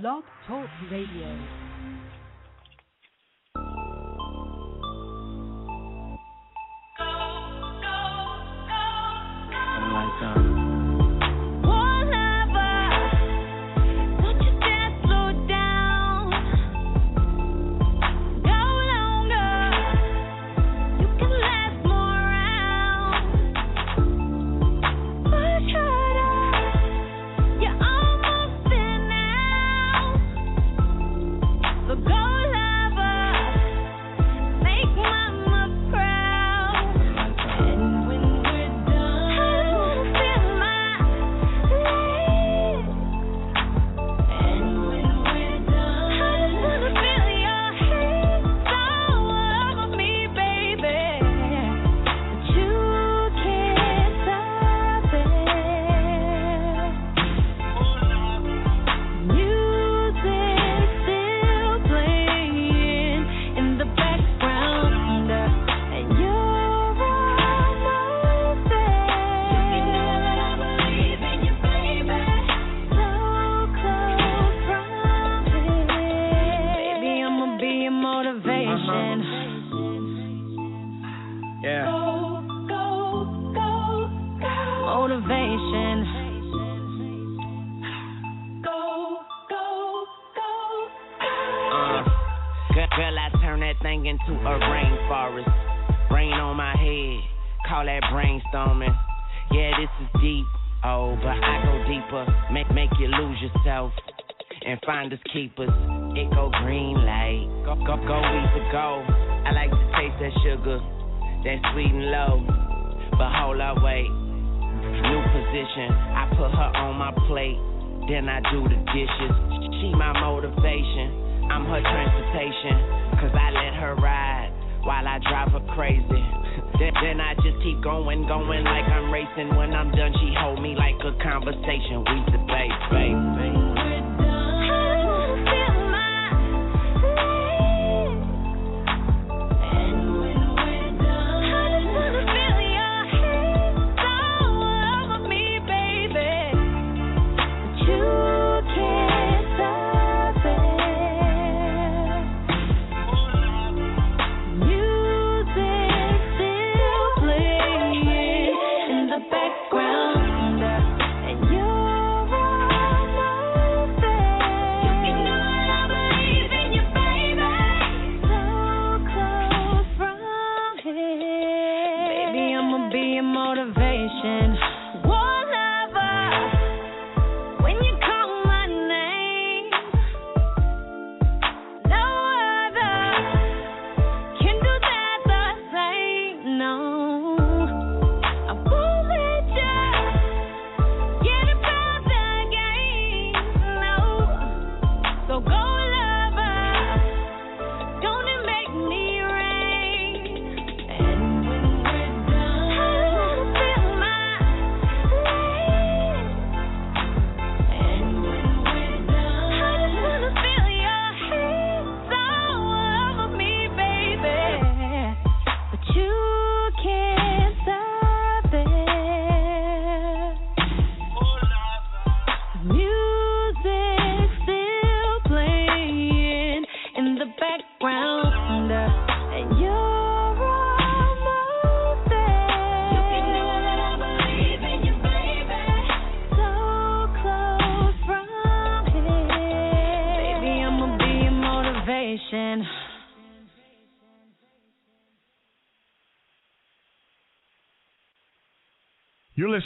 Blog Talk Radio.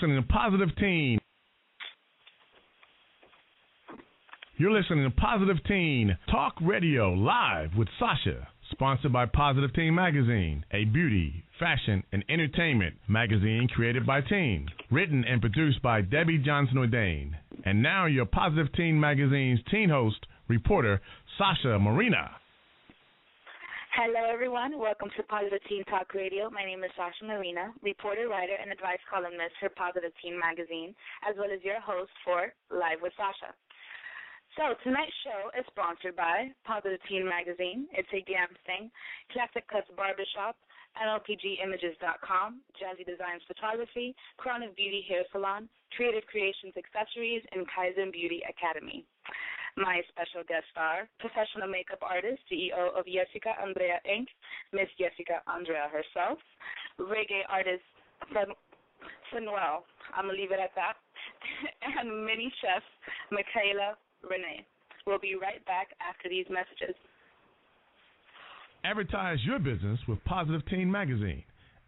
Listening to Positive Teen. You're listening to Positive Teen Talk Radio live with Sasha, sponsored by Positive Teen Magazine, a beauty, fashion, and entertainment magazine created by teens, written and produced by Debye Johnson-Audain. And now your Positive Teen Magazine's teen host, reporter Sasha Marina. Hello, everyone. Welcome to Positive Teen Talk Radio. My name is Sasha Marina, reporter, writer, and advice columnist for Positive Teen Magazine, as well as your host for Live with Sasha. So tonight's show is sponsored by Positive Teen Magazine. It's a Glam Thing. Classic Cuts Barbershop, NLPGimages.com, JazziDesigns Photography, Crown of Beauty Hair Salon, Kreative Kreations Accessories, and Kaizen Beauty Academy. My special guest star, professional makeup artist, CEO of Yessica Andrea Inc., Miss Yessica Andrea herself, reggae artist Phanuel, I'm going to leave it at that, and mini chef Makayla Renee. We'll be right back after these messages. Advertise your business with Positive Teen Magazine,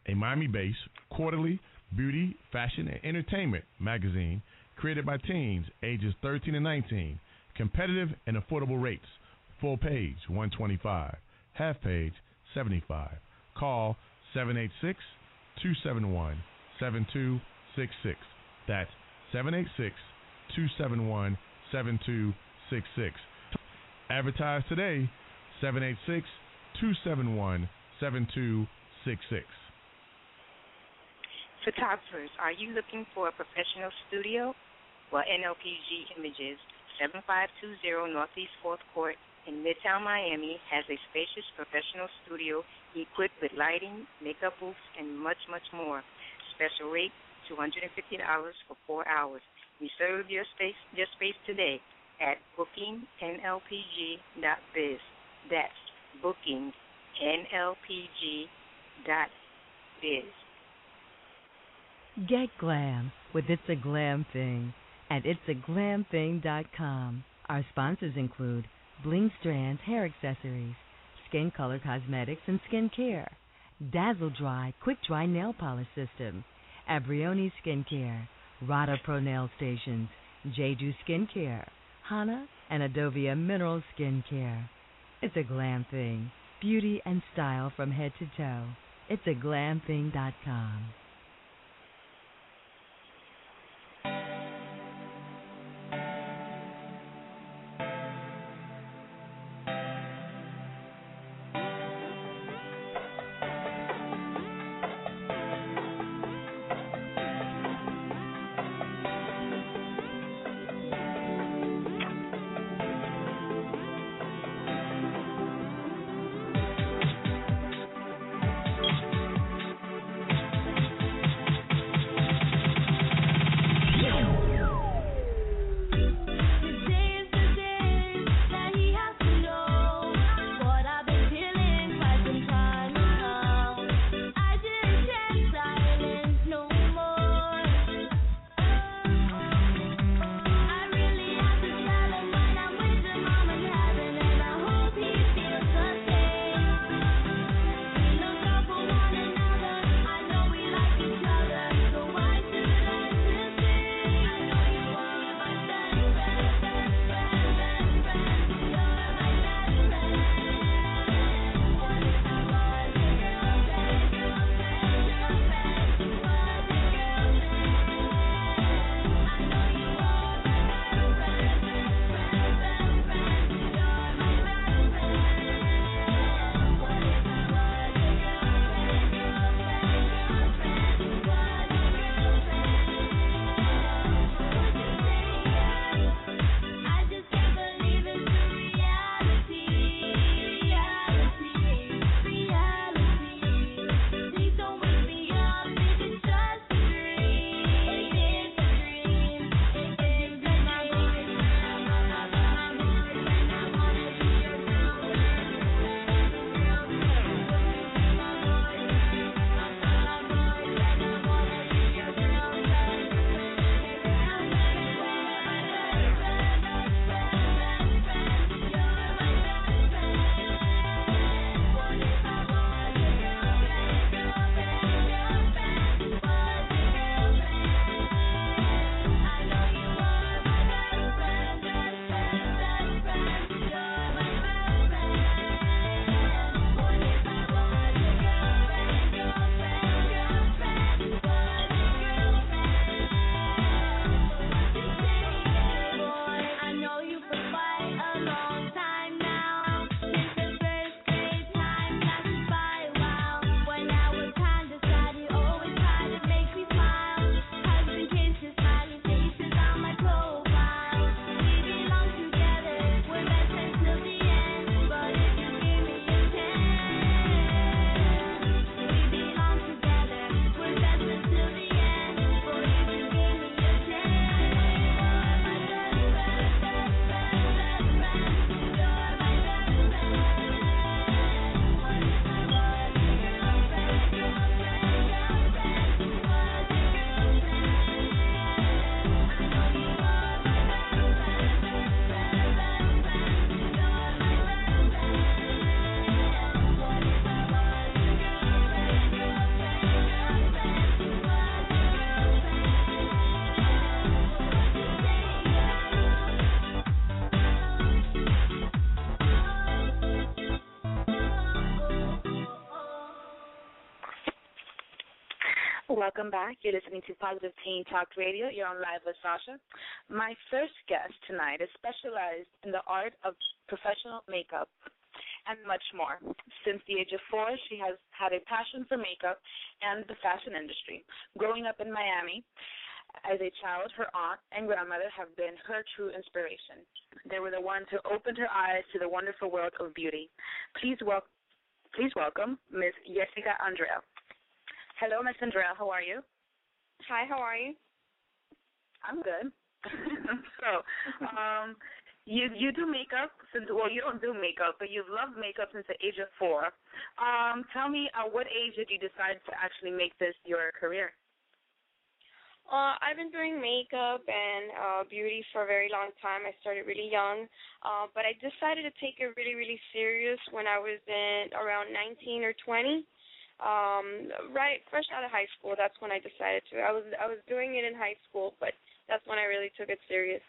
a Miami based quarterly beauty, fashion, and entertainment magazine created by teens ages 13 and 19 Competitive and affordable rates. Full page 125, half page 75. Call 786 271 7266. That's 786 271 7266. Advertise today 786 271 7266. Photographers, are you looking for a professional studio? Well, NLPG Images 7520 Northeast 4th Court in Midtown Miami has a spacious professional studio equipped with lighting, makeup booths, and much, much more. Special rate $250 for four hours. Reserve your space, your space today at bookingnlpg.biz. That's bookingnlpg.biz. Get glam with It's a Glam Thing at itsaglamthing.com. Our sponsors include Bling Strands Hair Accessories, Skin Color Cosmetics and Skin Care, Dazzle Dry Quick Dry Nail Polish System, Abrioni Skincare, Rada Pro Nail Stations, Jeju Skincare, Hana and Adovia Mineral Skincare. It's a glam thing. Beauty and style from head to toe. It's a glamthing.com. Welcome back. You're listening to Positive Teen Talk Radio. You're on live with Sasha. My first guest tonight is specialized in the art of professional makeup and much more. Since the age of four, she has had a passion for makeup and the fashion industry. Growing up in Miami, as a child, her aunt and grandmother have been her true inspiration. They were the ones who opened her eyes to the wonderful world of beauty. Please, wel- please welcome Ms. Yessica Andrea. Hello, Miss Andrea. How are you? Hi. How are you? I'm good. so, um, you you do makeup since well you don't do makeup, but you've loved makeup since the age of four. Um, tell me, at what age did you decide to actually make this your career? Uh, I've been doing makeup and uh, beauty for a very long time. I started really young, uh, but I decided to take it really, really serious when I was in around 19 or 20 um right fresh out of high school that's when i decided to. I was i was doing it in high school but that's when i really took it serious.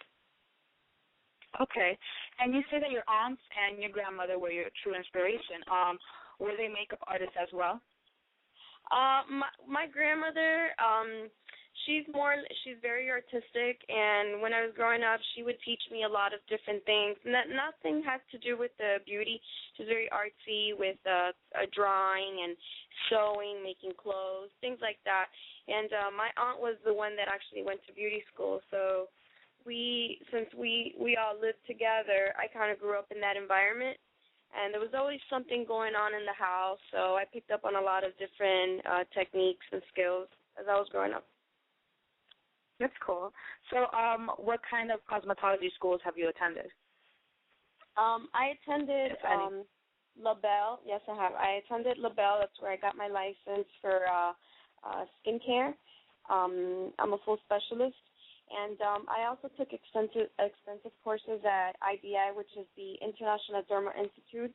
Okay. And you say that your aunts and your grandmother were your true inspiration. Um were they makeup artists as well? Uh my my grandmother um she's more she's very artistic and when i was growing up she would teach me a lot of different things and that nothing has to do with the beauty she's very artsy with uh, uh drawing and sewing, making clothes, things like that. And uh, my aunt was the one that actually went to beauty school, so we since we we all lived together, I kind of grew up in that environment. And there was always something going on in the house, so I picked up on a lot of different uh, techniques and skills as I was growing up. That's cool. So, um, what kind of cosmetology schools have you attended? Um, I attended um, LaBelle. Yes, I have. I attended LaBelle. That's where I got my license for uh, uh, skincare. Um, I'm a full specialist, and um, I also took extensive extensive courses at IDI, which is the International Dermal Institute,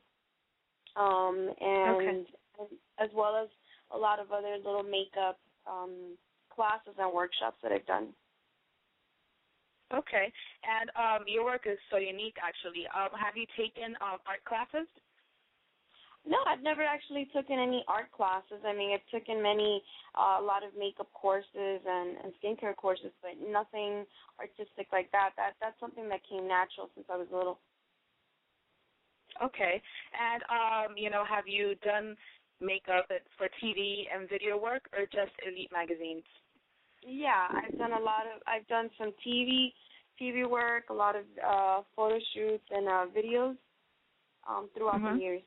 um, and, okay. and as well as a lot of other little makeup um, classes and workshops that I've done. Okay, and um, your work is so unique. Actually, um, have you taken um, art classes? No, I've never actually taken any art classes. I mean, I've taken many, uh, a lot of makeup courses and, and skincare courses, but nothing artistic like that. That that's something that came natural since I was little. Okay, and um, you know, have you done makeup for TV and video work, or just Elite magazines? Yeah, I've done a lot of. I've done some TV, TV work, a lot of uh, photo shoots and uh, videos um, throughout mm-hmm. the years.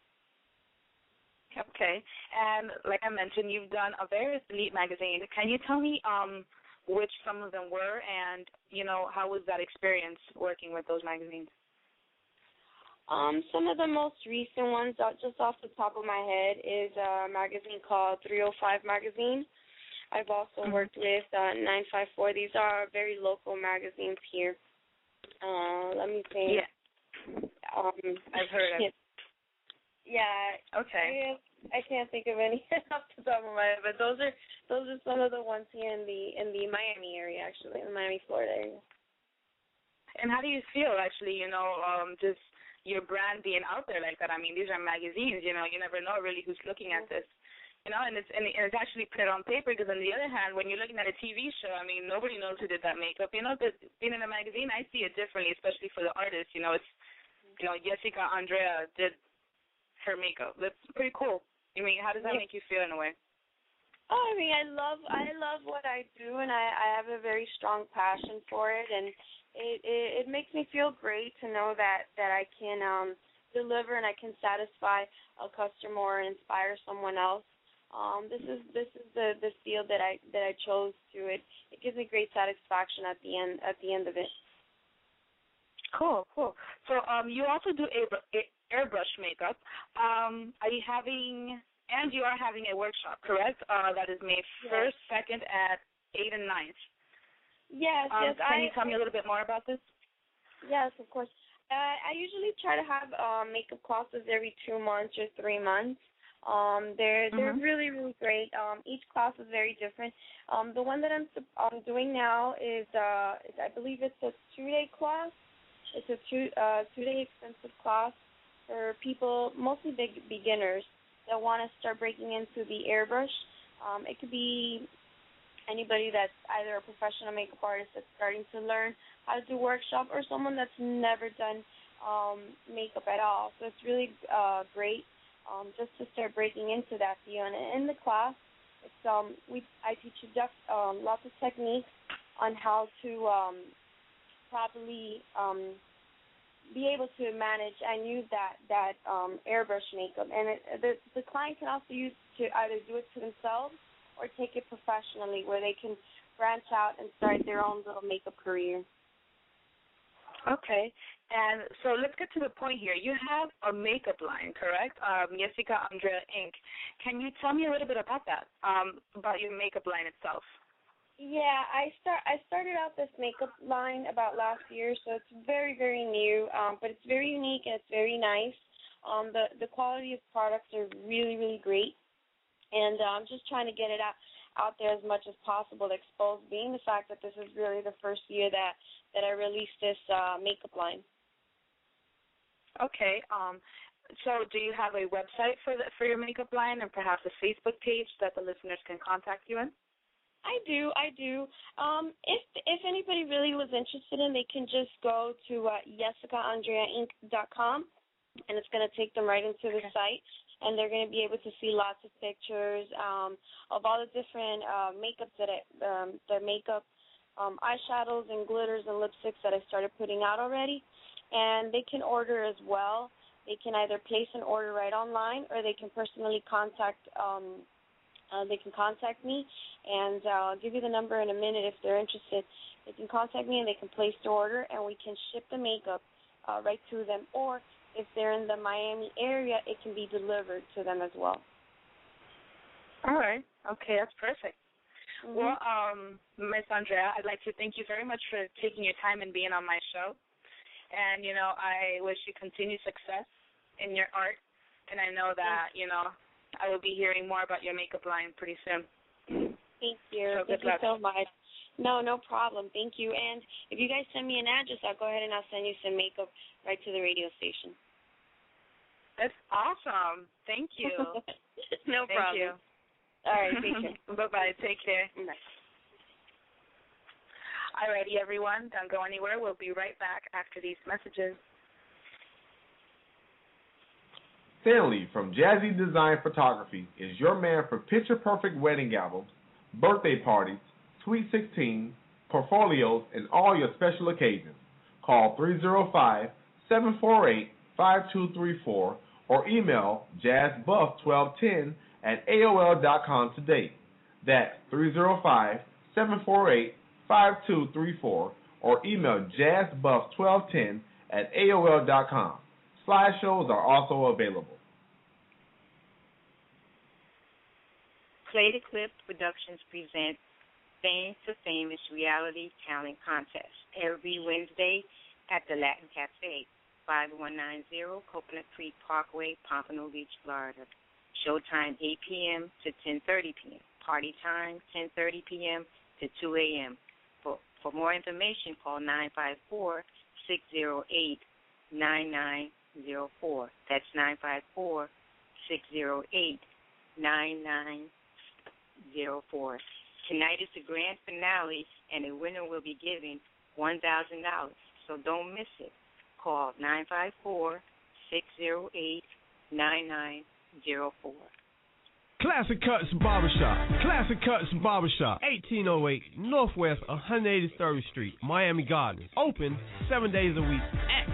Okay. And like I mentioned, you've done a various elite magazines. Can you tell me um, which some of them were, and you know how was that experience working with those magazines? Um, some of the most recent ones, uh, just off the top of my head, is a magazine called 305 Magazine. I've also mm-hmm. worked with uh, 954. These are very local magazines here. Uh, let me think. Yeah. Um, I've heard of. Yeah. Okay. I, I can't think of any off the top of my head, but those are those are some of the ones here in the in the Miami area, actually, in the Miami, Florida area. And how do you feel, actually? You know, um, just your brand being out there like that. I mean, these are magazines. You know, you never know really who's looking at this. You know, and it's and it's actually put on paper. Because on the other hand, when you're looking at a TV show, I mean, nobody knows who did that makeup. You know, but being in a magazine, I see it differently, especially for the artist. You know, it's you know, Yessica Andrea did her makeup. That's pretty cool. I mean, how does that make you feel in a way? Oh, I mean, I love I love what I do, and I I have a very strong passion for it, and it it, it makes me feel great to know that that I can um deliver and I can satisfy a customer or inspire someone else. Um, this is this is the the field that I that I chose to. It it gives me great satisfaction at the end at the end of it. Cool, cool. So um, you also do airbrush makeup. Um, are you having, and you are having a workshop, correct? Uh, that is May 1st, 2nd, at 8 and 9th. Yes, um, yes. Can I, you tell me a little bit more about this? Yes, of course. Uh, I usually try to have uh, makeup classes every two months or three months. Um, they're they're mm-hmm. really really great. Um, each class is very different. Um, the one that I'm um, doing now is uh, is, I believe it's a two day class. It's a two uh, two day extensive class for people, mostly big beginners, that want to start breaking into the airbrush. Um, it could be anybody that's either a professional makeup artist that's starting to learn how to do workshop or someone that's never done um, makeup at all. So it's really uh, great um, just to start breaking into that field. And in the class, it's um, we I teach you um, lots of techniques on how to um, properly um, be able to manage and use that that um, airbrush makeup. And it, the the client can also use to either do it to themselves or take it professionally, where they can branch out and start their own little makeup career. Okay, and so let's get to the point here. You have a makeup line, correct? Um, Yessica Andrea Inc. Can you tell me a little bit about that, um, about your makeup line itself? Yeah, I start. I started out this makeup line about last year, so it's very, very new, um, but it's very unique and it's very nice. Um, the the quality of products are really, really great, and I'm just trying to get it out out there as much as possible to expose, being the fact that this is really the first year that that I released this uh, makeup line. Okay. Um, so, do you have a website for the for your makeup line, and perhaps a Facebook page that the listeners can contact you in? I do, I do. Um, if if anybody really was interested in, they can just go to uh, yessicaandreainc.com, and it's going to take them right into the site, and they're going to be able to see lots of pictures um, of all the different uh, makeups that I, um, the makeup, um, eyeshadows and glitters and lipsticks that I started putting out already, and they can order as well. They can either place an order right online, or they can personally contact. Um, uh, they can contact me, and uh, I'll give you the number in a minute if they're interested. They can contact me and they can place the order, and we can ship the makeup uh, right to them. Or if they're in the Miami area, it can be delivered to them as well. All right. Okay, that's perfect. Mm-hmm. Well, um, Miss Andrea, I'd like to thank you very much for taking your time and being on my show. And you know, I wish you continued success in your art. And I know that you know I will be hearing more about your makeup line pretty soon. Thank you. So Thank you luck. so much. No, no problem. Thank you. And if you guys send me an address, I'll go ahead and I'll send you some makeup right to the radio station. That's awesome. Thank you. no Thank problem. you. All right, take care. bye bye. Take care. Bye. Alrighty, everyone. Don't go anywhere. We'll be right back after these messages. Stanley from JazziDesign Photography is your man for picture perfect wedding albums, birthday parties, sweet 16, portfolios, and all your special occasions. Call 305 748 5234 or email jazzbuff1210 at AOL.com today. That's 305 748 5234 or email jazzbuff1210 at AOL.com. Slideshows are also available. Play the Clip Productions presents Fame to Famous Reality Talent Contest every Wednesday at the Latin Cafe, 5190 Coconut Creek Parkway, Pompano Beach, Florida. Showtime 8 p.m. to 10:30 p.m. Party time 10:30 p.m. to 2 a.m. For more information, call 954 608 9904. That's 954 608 9904. Tonight is the grand finale, and the winner will be given $1,000. So don't miss it. Call 954 608 9904. Classic Cuts Barbershop. Classic Cuts Barbershop. 1808 Northwest 183rd Street, Miami Gardens. Open seven days a week at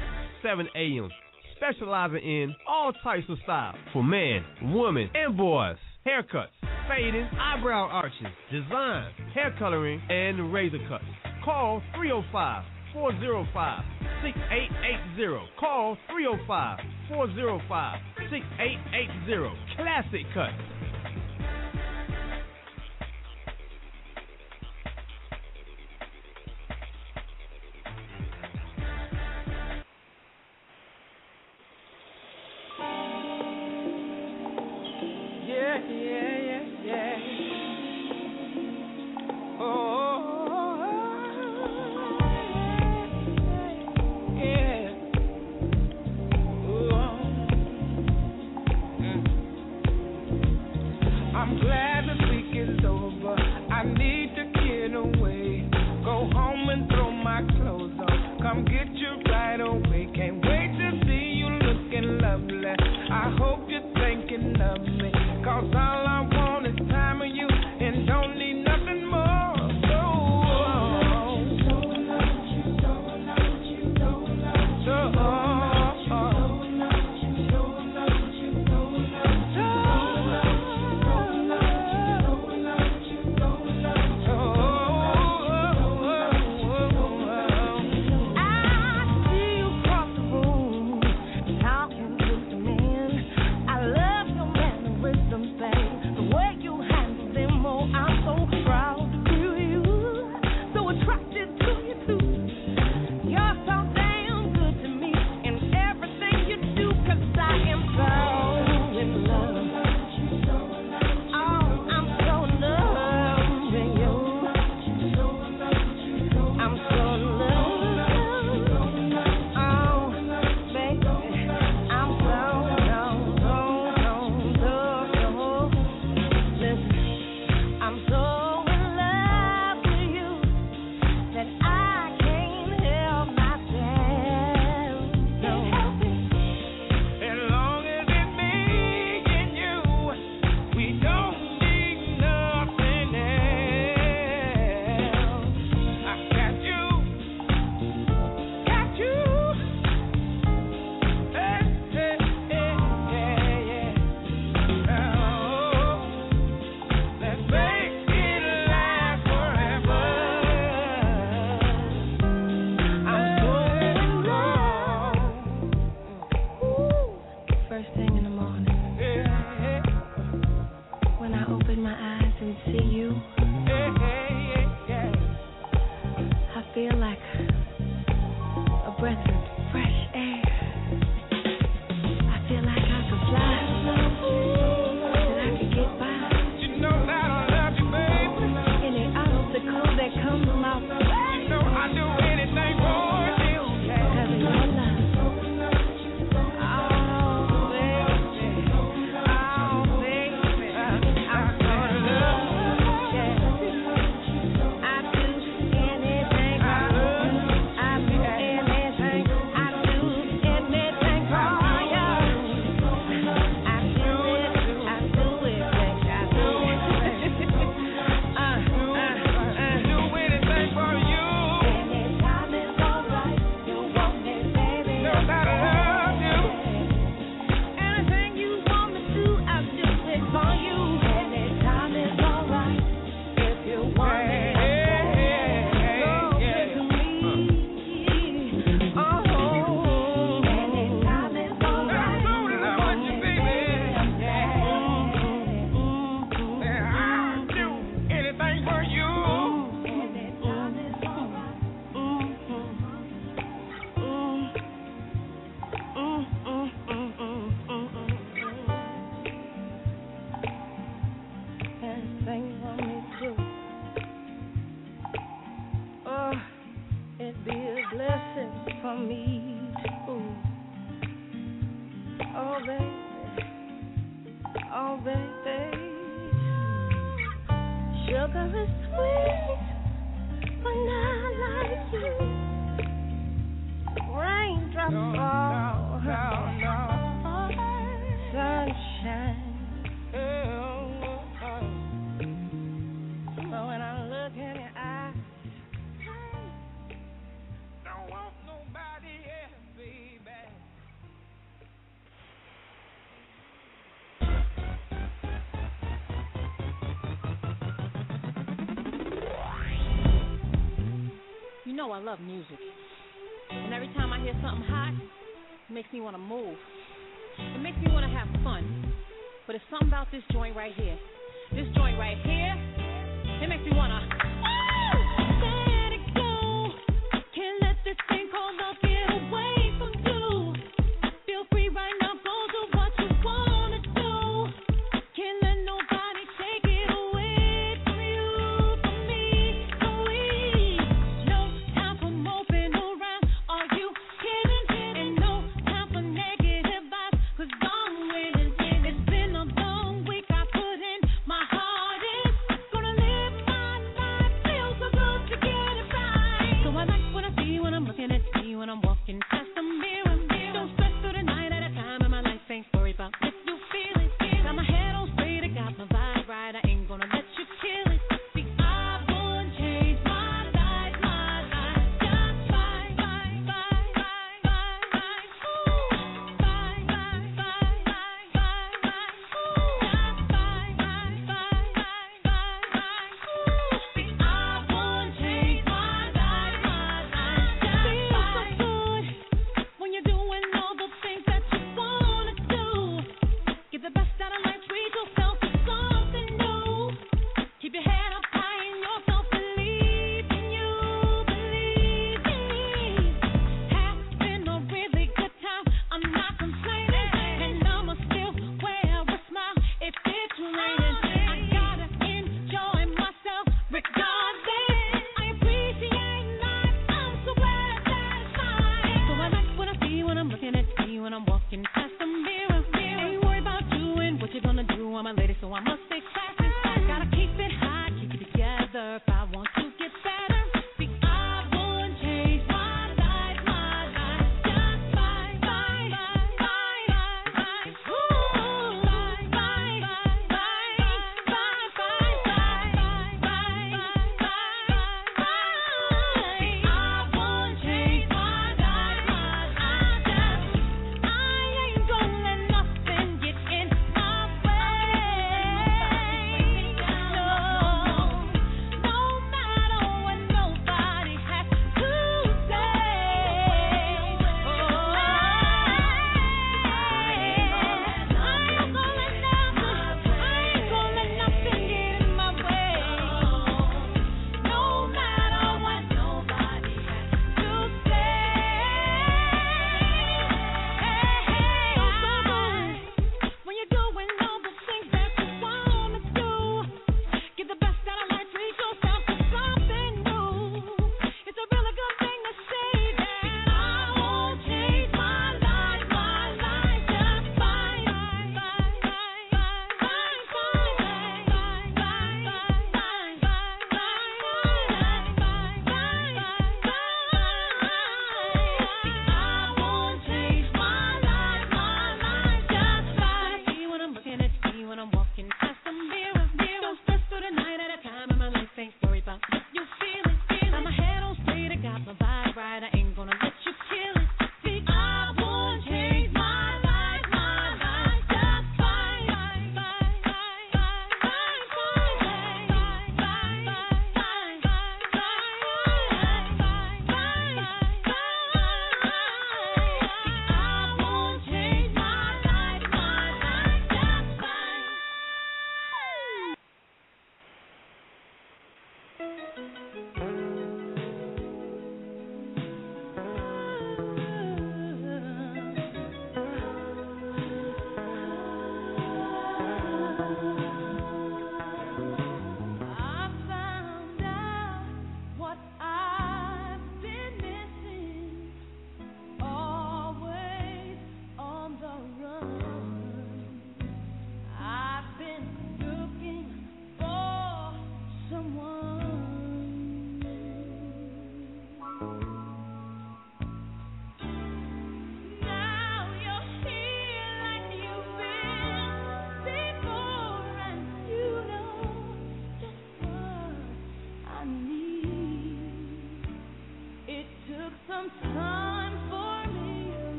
7 a.m. Specializing in all types of styles for men, women, and boys. Haircuts, fading, eyebrow arches, design, hair coloring, and razor cuts. Call 305 405 6880. Call 305 405 6880. Classic Cuts. know I love music. And every time I hear something hot, it makes me want to move. It makes me want to have fun. But it's something about this joint right here. This joint right here.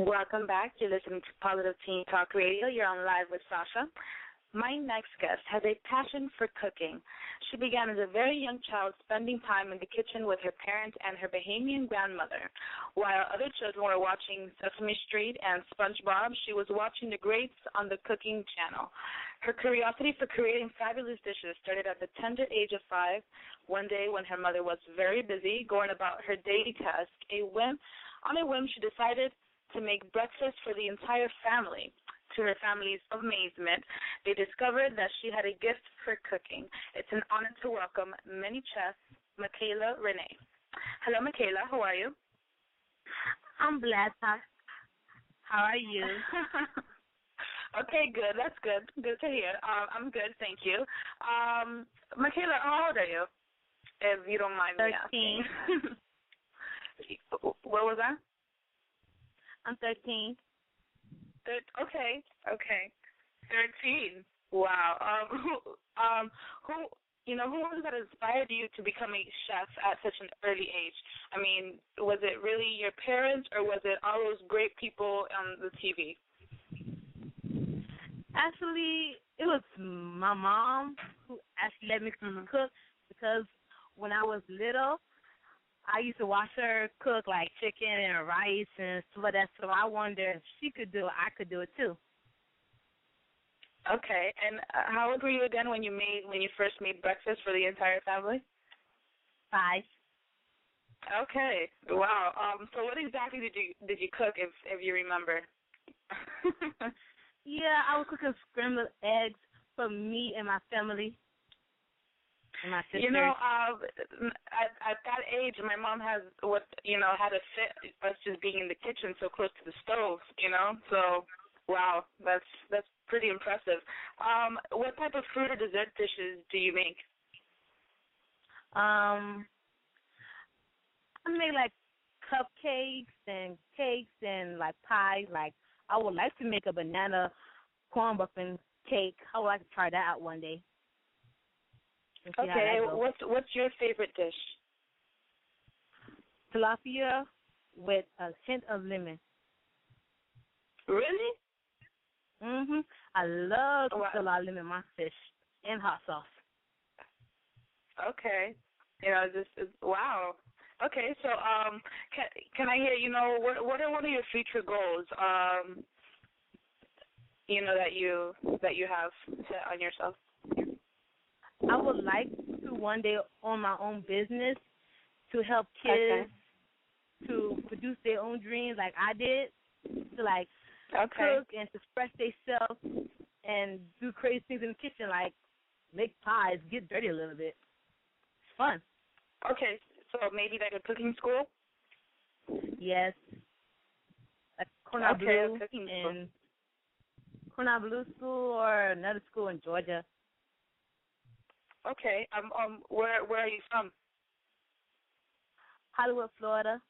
Welcome back. You're listening to Positive Teen Talk Radio. You're on live with Sasha. My next guest has a passion for cooking. She began as a very young child spending time in the kitchen with her parents and her Bahamian grandmother. While other children were watching Sesame Street and SpongeBob, she was watching the greats on the cooking channel. Her curiosity for creating fabulous dishes started at the tender age of five. One day, when her mother was very busy going about her daily task, a whim, on a whim, she decided to make breakfast for the entire family. To her family's amazement, they discovered that she had a gift for cooking. It's an honor to welcome many chef Makayla Renee. Hello, Makayla. How are you? I'm blessed. How, how are you? okay, good. That's good. Good to hear. Um, I'm good, thank you. Um, Makayla, how old are you? If you don't mind me Thirteen. asking. what was that? I'm 13. Thir- okay, okay. Thirteen. Wow. Um, who, um, who, you know, who was that inspired you to become a chef at such an early age? I mean, was it really your parents, or was it all those great people on the TV? Actually, it was my mom who actually let me cook because when I was little, I used to watch her cook like chicken and rice and stuff like that. So I wonder if she could do it, I could do it too. Okay. And uh, how old were you again when you made when you first made breakfast for the entire family? Five. Okay. Wow. Um. So what exactly did you did you cook, if if you remember? Yeah, I was cooking scrambled eggs for me and my family. My sisters. You know, uh, at at that age, my mom has what you know had a fit us just being in the kitchen so close to the stove. You know, so wow, that's that's pretty impressive. Um, what type of fruit or dessert dishes do you make? Um, I make like cupcakes and cakes and like pies. Like I would like to make a banana corn muffin cake. I would like to try that out one day. And see how Okay, what's what's your favorite dish? tilapia with a hint of lemon. Really? Mhm. I love to Wow. a lot of lemon my fish and hot sauce. Okay. You know, this is wow. Okay, so um, can can I hear? You know, what what are one of your future goals? Um, you know that you that you have set on yourself. I would like to one day own my own business to help kids to produce their own dreams like I did. To like Okay. cook and to express themselves and do crazy things in the kitchen like make pies, get dirty a little bit. It's fun. Okay, so maybe like a cooking school. Yes. Like Cornell Okay, Blue a cooking school. and Cordon Bleu School or another school in Georgia. Okay. Um. Um. Where Where are you from? Hollywood, Florida.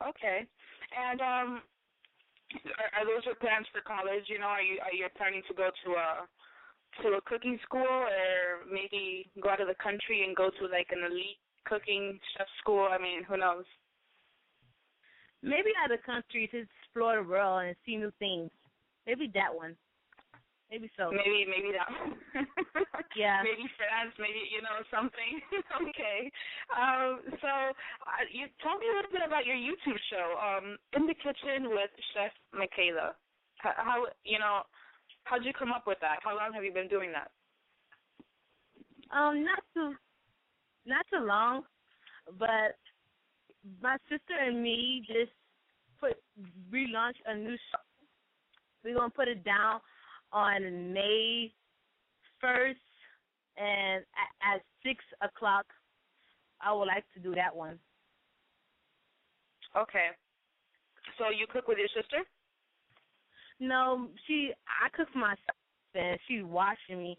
Okay. And um, are, are those your plans for college? You know, are you are you planning to go to a to a cooking school or maybe go out of the country and go to like an elite cooking chef school? I mean, who knows? Maybe out of the country to explore the world and see new things. Maybe that one. Maybe so. Maybe maybe that. Yeah. Maybe France. Maybe you know something. okay. Um. So uh, you tell me a little bit about your YouTube show, um, in the kitchen with Chef Makayla. How, how you know? How'd you come up with that? How long have you been doing that? Um, not too, not too long, but my sister and me just put relaunched a new show. We're gonna put it down on May first, and at, at six o'clock, I would like to do that one. Okay. So you cook with your sister? No, she I cook for myself, and she's watching me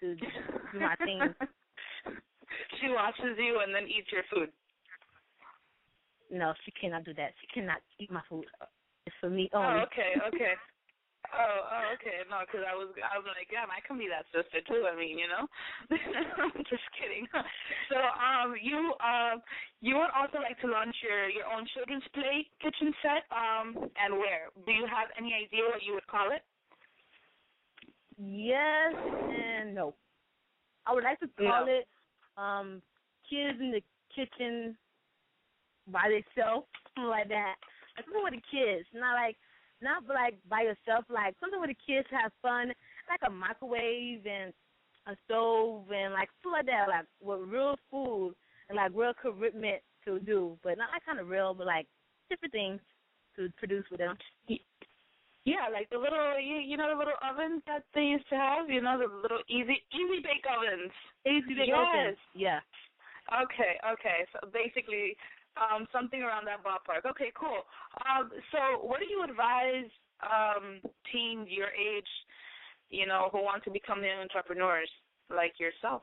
to do my thing. she watches you and then eats your food. No, she cannot do that. She cannot eat my food. It's for me Oh, only. okay, okay. Oh, oh, okay. No, because I was, I was like, damn, I can be that sister too. I mean, you know. Just kidding. So, um, you, um, you would also like to launch your your own children's play kitchen set. Um, and where? Do you have any idea what you would call it? Yes and no. I would like to call it um kids in the kitchen by themselves, something like that. Like with the kids, not like not like by yourself, like something where the kids have fun, like a microwave and a stove and like stuff like that, like with real food and like real commitment to do, but not like kind of real, but like different things to produce with them. Yeah, like the little, you, you know, the little ovens that they used to have. You know, the little easy easy bake ovens. Easy bake yes. ovens. Yeah. Okay, okay. So basically, um, something around that ballpark. Okay, cool. Um, so what do you advise um, teens your age, you know, who want to become entrepreneurs like yourself?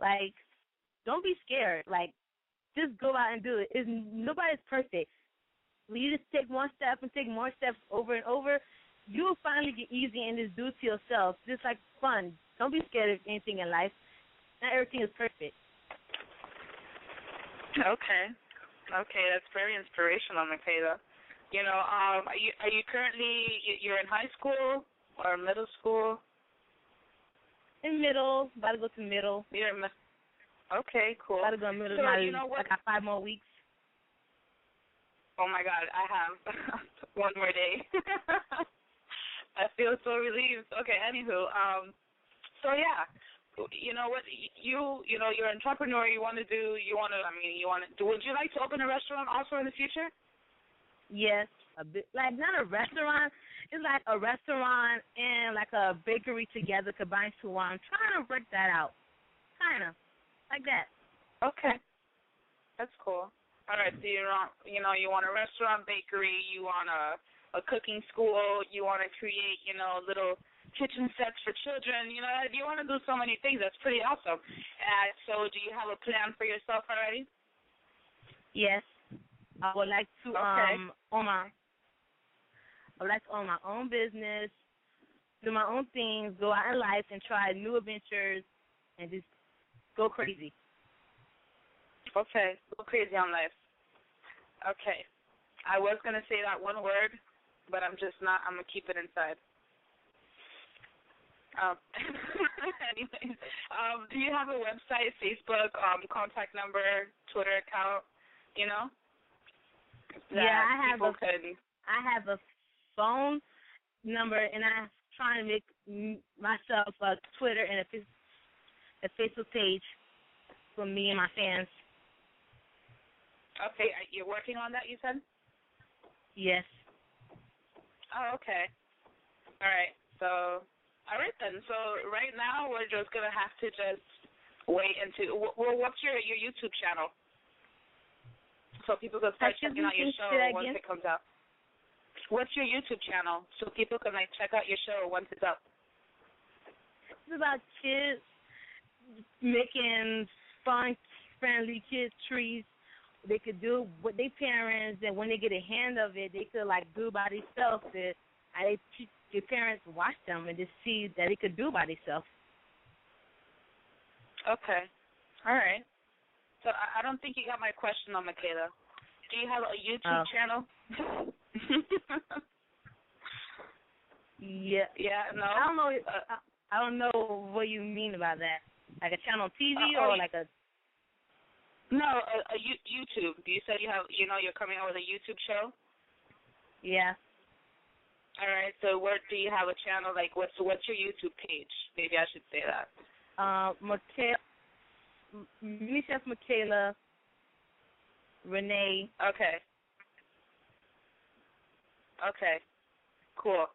Like, don't be scared. Like, just go out and do it. It's, nobody's perfect. When you just take one step and take more steps over and over, you'll finally get easy and just do it to yourself. Just like fun. Don't be scared of anything in life. Not everything is perfect. Okay. Okay, that's very inspirational, Makayla. You know, um, are you are you currently you- you're in high school or middle school? In middle, about to go to middle. You're in. Okay, cool. About to go to middle. So my, you know what? I got five more weeks. Oh my God, I have one more day. I feel so relieved. Okay, anywho, um, so yeah, you know what? You you know you're an entrepreneur. You want to do. You want to. I mean, you want to. Would you like to open a restaurant also in the future? Yes, a bit like not a restaurant. It's like a restaurant and like a bakery together combined to one. I'm trying to work that out. Kind of like that. Okay, that's cool. All right, so you want you know you want a restaurant, bakery, you want a a cooking school, you want to create you know little kitchen sets for children. You know you want to do so many things. That's pretty awesome. Uh, so do you have a plan for yourself already? Yes, I would like to Okay. um own my. I would like to own my own business, do my own things, go out in life and try new adventures, and just go crazy. Okay, go crazy on life. Okay, I was gonna say that one word, but I'm just not. I'm gonna keep it inside. Um, anyways, um, do you have a website, Facebook, um, contact number, Twitter account? You know. Yeah, I have a- Could, I have a phone number, and I'm trying to make myself a Twitter and a, a Facebook page for me and my fans. okay, you're working on that. You said. Yes. Oh, okay. All right. So, all right then. So right now we're just gonna have to just wait until. Well, what's your your YouTube channel? So people can start checking out your show once it comes out. What's your YouTube channel so people can like check out your show once it's up? It's about kids making fun, friendly kids trees. They could do with their parents, and when they get a hand of it, they could like do by themselves. It, and they their parents watch them and just see that they could do by themselves. Okay. All right. So I, I don't think you got my question on Makayla. Do you have a YouTube Oh. channel? Yeah. Yeah. No. I don't know. I, I don't know what you mean about that. Like a channel TV Uh, oh, or like a No, a, a YouTube. Do you said you have, you know, you're coming out with a YouTube show. yeah. All right. So, where do you have a channel? Like, what's what's your YouTube page? Maybe I should say that. Uh, Makayla, Makayla, Renee. Okay. Okay. Cool.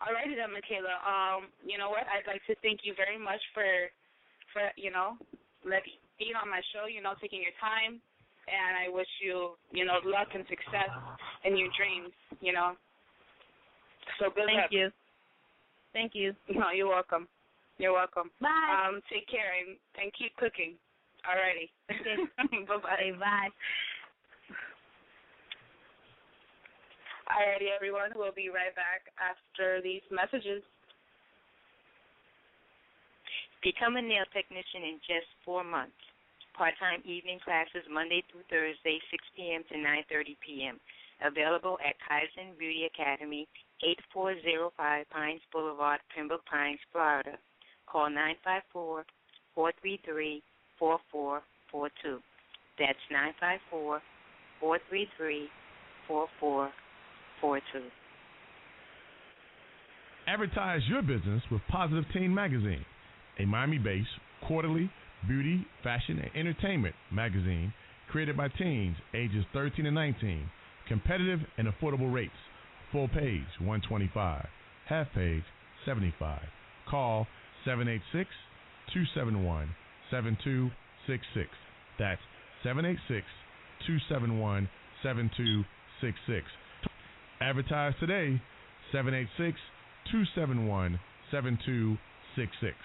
Alrighty then, Makayla. Um, you know what? I'd like to thank you very much for, for you know, let being on my show. You know, taking your time, and I wish you, you know, luck and success in your dreams. You know. So good Thank luck. you. Thank you. No, you're welcome. You're welcome. Bye. Um, take care and, and keep cooking. Alrighty. Okay. bye bye. Okay, bye. Alrighty, everyone. We'll be right back after these messages. Become a nail technician in just four months. Part-time evening classes Monday through Thursday, 6 p.m. to 9:30 p.m. Available at Kaizen Beauty Academy, 8405 Pines Boulevard, Pembroke Pines, Florida. Call 954-433-4442. That's 954-433-4442. Advertise your business with Positive Teen Magazine, a Miami based quarterly beauty, fashion, and entertainment magazine created by teens ages 13 and 19. Competitive and affordable rates. Full page 125, half page 75. Call 786 271 7266. That's 786 271 7266. Advertise today 786 271 7266.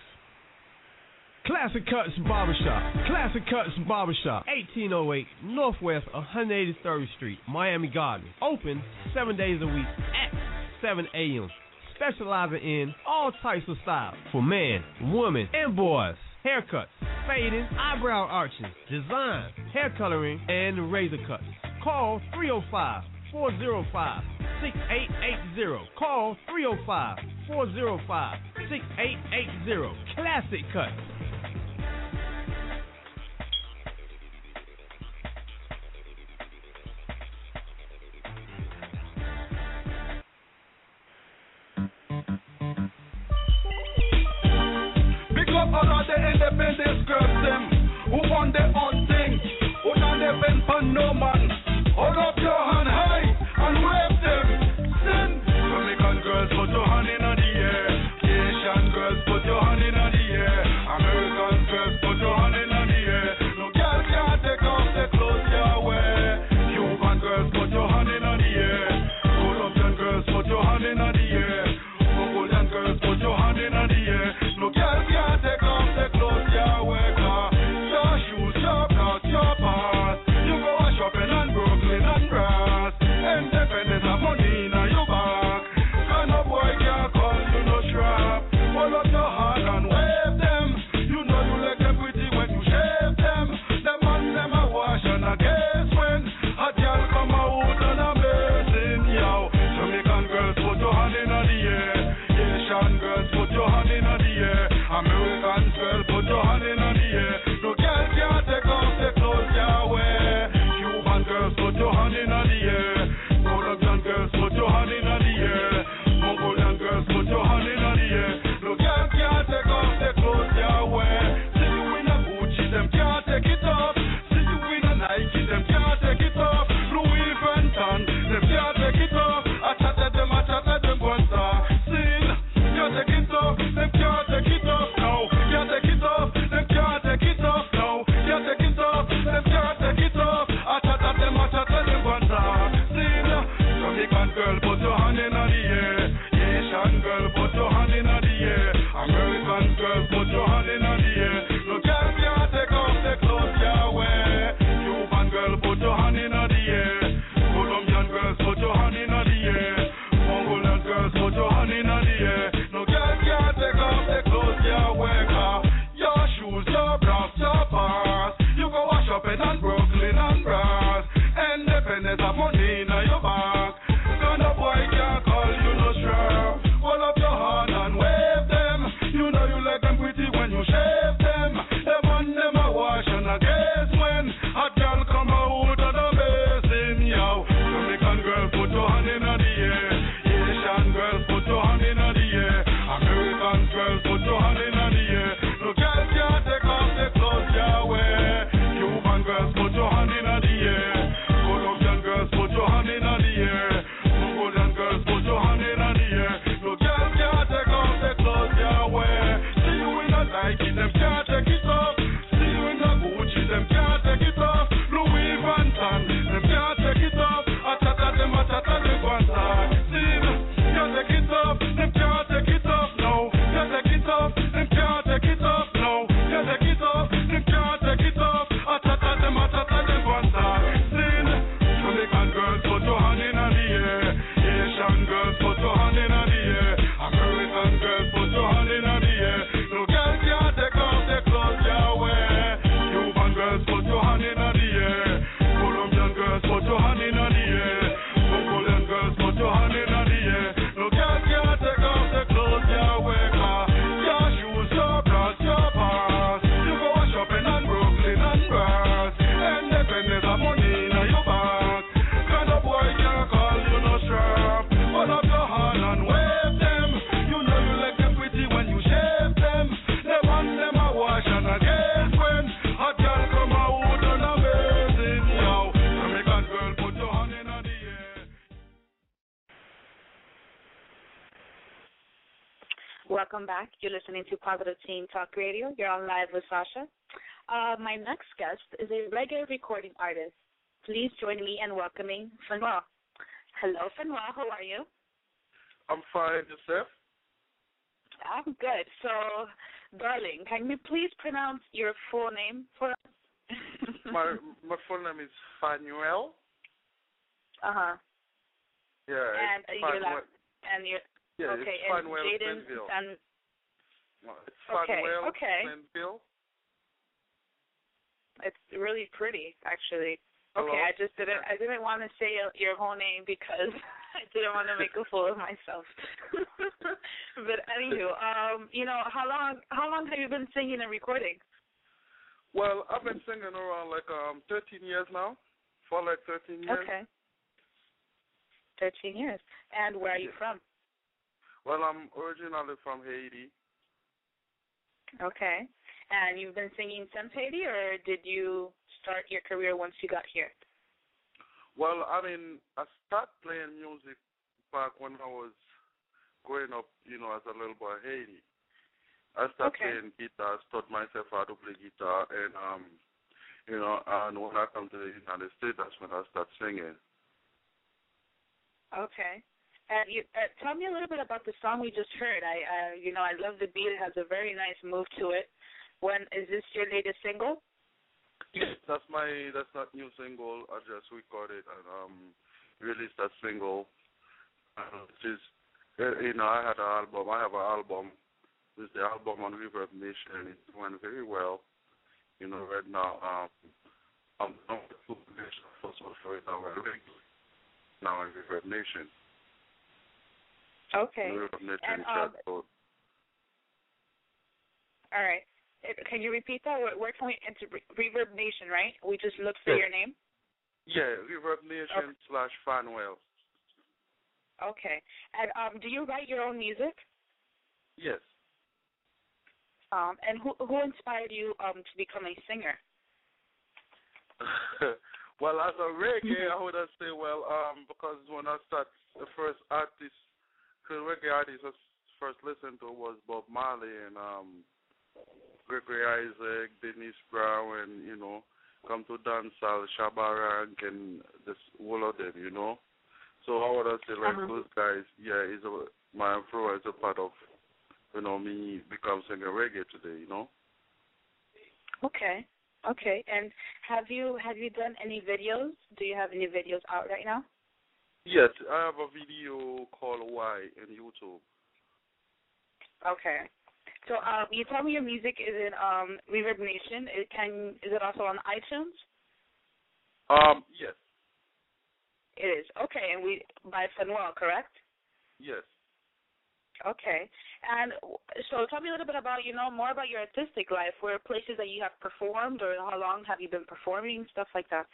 Classic Cuts Barbershop. Classic Cuts Barbershop. 1808 Northwest 183rd Street, Miami Gardens. Open seven days a week at 7 a.m. Specializing in all types of styles for men, women, and boys. Haircuts, fading, eyebrow arches, design, hair coloring, and razor cuts. Call 305 405 6880. Call 305 405 6880. Classic Cuts. To Positive Teen Talk Radio. You're on live with Sasha. Uh, my next guest is a reggae recording artist. Please join me in welcoming Fenwa. Hello, Fenwa. How are you? I'm fine, yourself? I'm good. So, darling, can you please pronounce your full name for us? my my full name is Phanuel. Uh huh. Yeah, And it's your last and your Yeah, okay it's and Phanuel Jaden and It's Okay, okay. It's really pretty actually. Hello? Okay, I just didn't I didn't want to say your whole name because I didn't want to make a fool of myself. but anywho, um, you know, how long how long have you been singing and recording? Well, I've been singing around like um 13 years now. For like 13 years. Okay. Thirteen years. And where are you from? Well, I'm originally from Haiti. Okay. And you've been singing since Haiti, or did you start your career once you got here? Well, I mean, I started playing music back when I was growing up, you know, as a little boy in Haiti. I started Okay. playing guitar, taught myself how to play guitar, and um, you know, and when I come to the United States, that's when I start singing. Okay. And you uh, tell me a little bit about the song we just heard. I, uh, you know, I love the beat. It has a very nice move to it. When is this your latest single? That's my that's not new single. I just recorded and um released that single. Uh, is, uh, you know, I had an album. I have an album. It's the album on Reverb Nation. It's doing very well. You know, right now, um, I'm on the first one for it now. Now on Reverb Nation. Okay. And, um. All right. Can you repeat that? Where, where can we enter Re- Reverb Nation? Right? We just look for Yes. your name. Yeah, Reverb Nation slash Phanuel. Okay. And um, do you write your own music? Yes. Um, and who who inspired you um to become a singer? well, as a reggae, I would have say, well, um, because when I start, the first artist, the reggae artist I first listened to was Bob Marley and um, Gregory Isaac, Dennis Brown, and you know, come to dancehall, Shabba Rank, and this all of them, you know. So I would say, like Uh-huh. those guys, yeah, is a, my influence a part of, you know, me become singer reggae today, you know. Okay. Okay. And have you have you done any videos? Do you have any videos out right now? Yes, I have a video called Why in YouTube. Okay. So um, you told me your music is in um, Reverb Nation. It can is it also on iTunes? Um, yes, It is. Okay, and we by Phanuel, correct? yes. Okay. And so tell me a little bit about, you know, more about your artistic life. Where places that you have performed or how long have you been performing, stuff like that.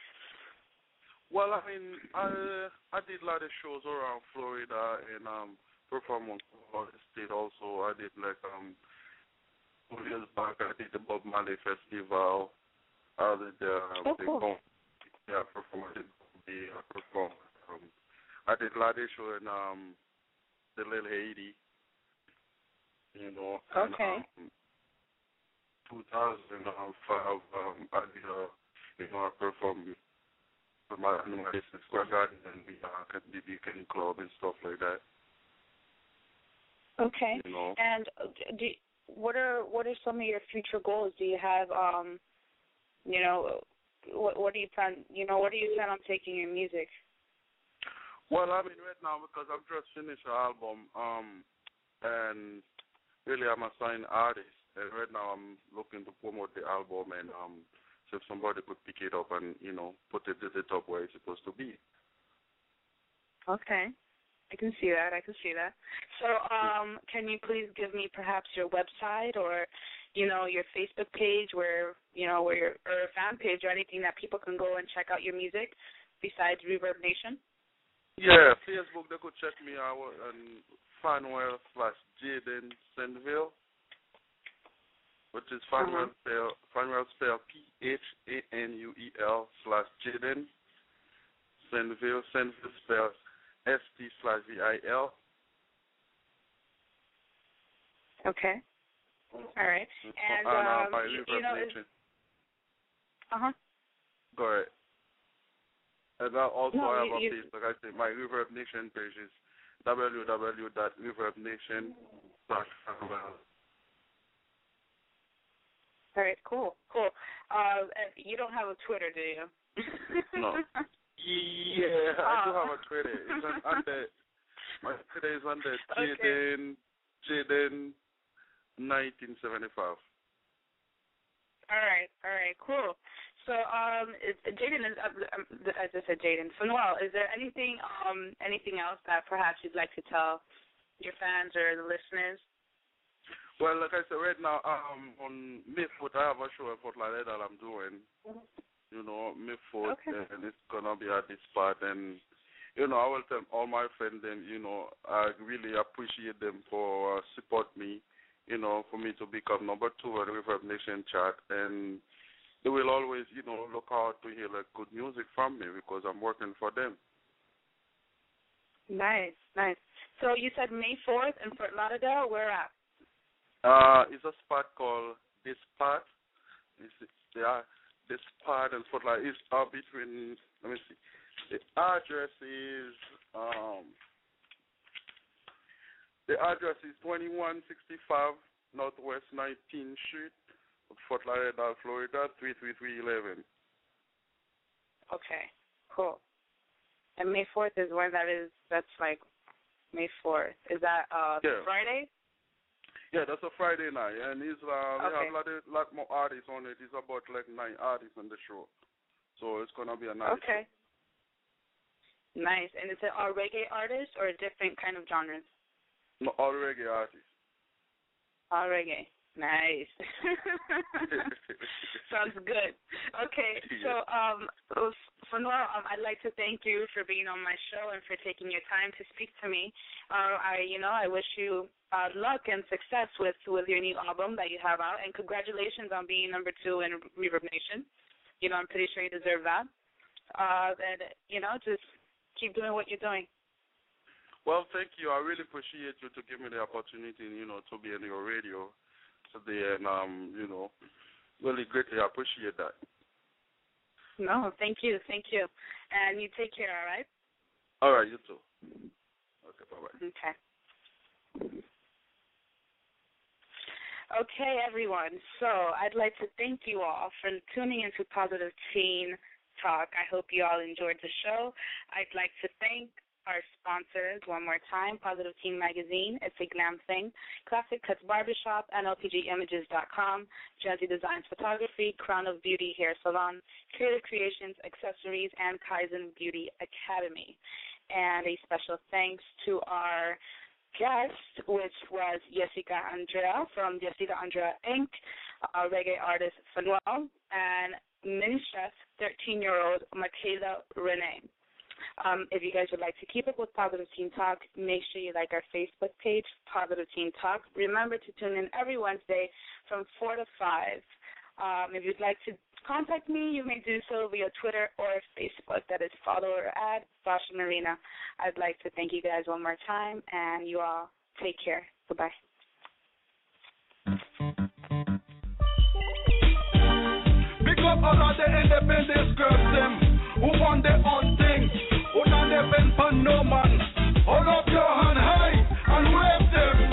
Well, I mean, I I did a lot of shows around Florida and um performed on Florida State also. I did like um two years back I did the Bob Marley Festival. I did the um, Oh, the cool. Gom- yeah, performed I did the I performed um I did a lot of show in um the Little Haiti. You know. and, Okay. um, 2005, um, I did a, you know, I performed with my animation Square Garden and uh, at the Beacon Club and stuff like that. Okay. You know. And uh, do what are what are some of your future goals? Do you have um, you know, what what do you plan? You know, what do you plan on taking your music? Well, I mean, right now because I've just finished an album, um, and really I'm a signed artist, and right now I'm looking to promote the album and um, somebody could pick it up and you know put it at the top where it's supposed to be. Okay. I can see that. I can see that. So, um, can you please give me perhaps your website or, you know, your Facebook page where, you know, where your or a fan page or anything that people can go and check out your music besides Reverb Nation? Yeah, Facebook they could check me out on Phanuel slash Jaden San-Vil, which is spell Phanuel spell P H A N U E L slash Jaden San-Vil San-Vil spells S T slash V I L. Okay. All right. And, and uh, um, my you, Reverb you know, uh huh. Go ahead. And I also No, have you- a page, like I said, my Reverb Nation page is www.reverbnation.com. All right. Cool. Cool. Uh, and you don't have a Twitter, do you? No. Yeah, I do have a Twitter. It's on, under, my Twitter is under Okay. Jaden, Jaden 1975. All right, all right, cool. So, um, is, Jaden is, uh, um, I just said Jaden. So, Noel, is there anything, um, anything else that perhaps you'd like to tell your fans or the listeners? Well, like I said, right now, um, on May 4th, I have a show in Fort Lauderdale that I'm doing. You know, May 4th, Okay. and it's gonna be at this spot. And you know, I will tell all my friends, and you know, I really appreciate them for uh, support me. You know, for me to become number two on the Reverb Nation chart, and they will always, you know, look out to hear like good music from me because I'm working for them. Nice, nice. So you said May 4th in Fort Lauderdale. Where at? Uh, it's a spot called this spot. It's, yeah, this spot and Fort Lauderdale is uh, between. Let me see. The address is um. The address is 2165 Northwest 19th Street, Fort Lauderdale, Florida 33311. Okay, cool. And May 4th is when that is. That's like May 4th. Is that uh Yeah. Friday? Yeah, that's a Friday night, and it's uh, we Okay. have a lot, of, lot more artists on it. It's about like nine artists on the show, so it's gonna be a nice. Okay. Nice. And is it all reggae artists or a different kind of genres? No, all reggae artists. All reggae. Nice. Sounds good. Okay, so um, for now, um, I'd like to thank you for being on my show and for taking your time to speak to me. Uh, I, you know, I wish you uh, luck and success with with your new album that you have out, and congratulations on being number two in Reverb Nation. You know, I'm pretty sure you deserve that. Uh, and you know, just keep doing what you're doing. Well, thank you. I really appreciate you to give me the opportunity, you know, to be on your radio today, and um, you know, really greatly appreciate that. No, thank you, thank you, and you take care. All right. All right, you too. Okay, bye bye. Okay. Okay, everyone. So I'd like to thank you all for tuning into Positive Teen Talk. I hope you all enjoyed the show. I'd like to thank our sponsors one more time Positive Teen Magazine, It's a Glam Thing, Classic Cuts Barbershop, NLPGimages.com, JazziDesigns Photography, Crown of Beauty Hair Salon, Kreative Kreations Accessories, and Kaizen Beauty Academy. And a special thanks to our guest, which was Yessica Andrea from Yessica Andrea Inc., uh, reggae artist Phanuel, and mini chef 13 year old Makayla Renee. Um, if you guys would like to keep up with Positive Teen Talk, make sure you like our Facebook page, Positive Teen Talk. Remember to tune in every Wednesday from 4 to 5. Um, if you'd like to contact me, you may do so via Twitter or Facebook. That is follower at Sasha Marina. I'd like to thank you guys one more time, and you all take care. Goodbye. Big the girls them who want their own thing, who not depend on no man. Hold up your hand high and wave them.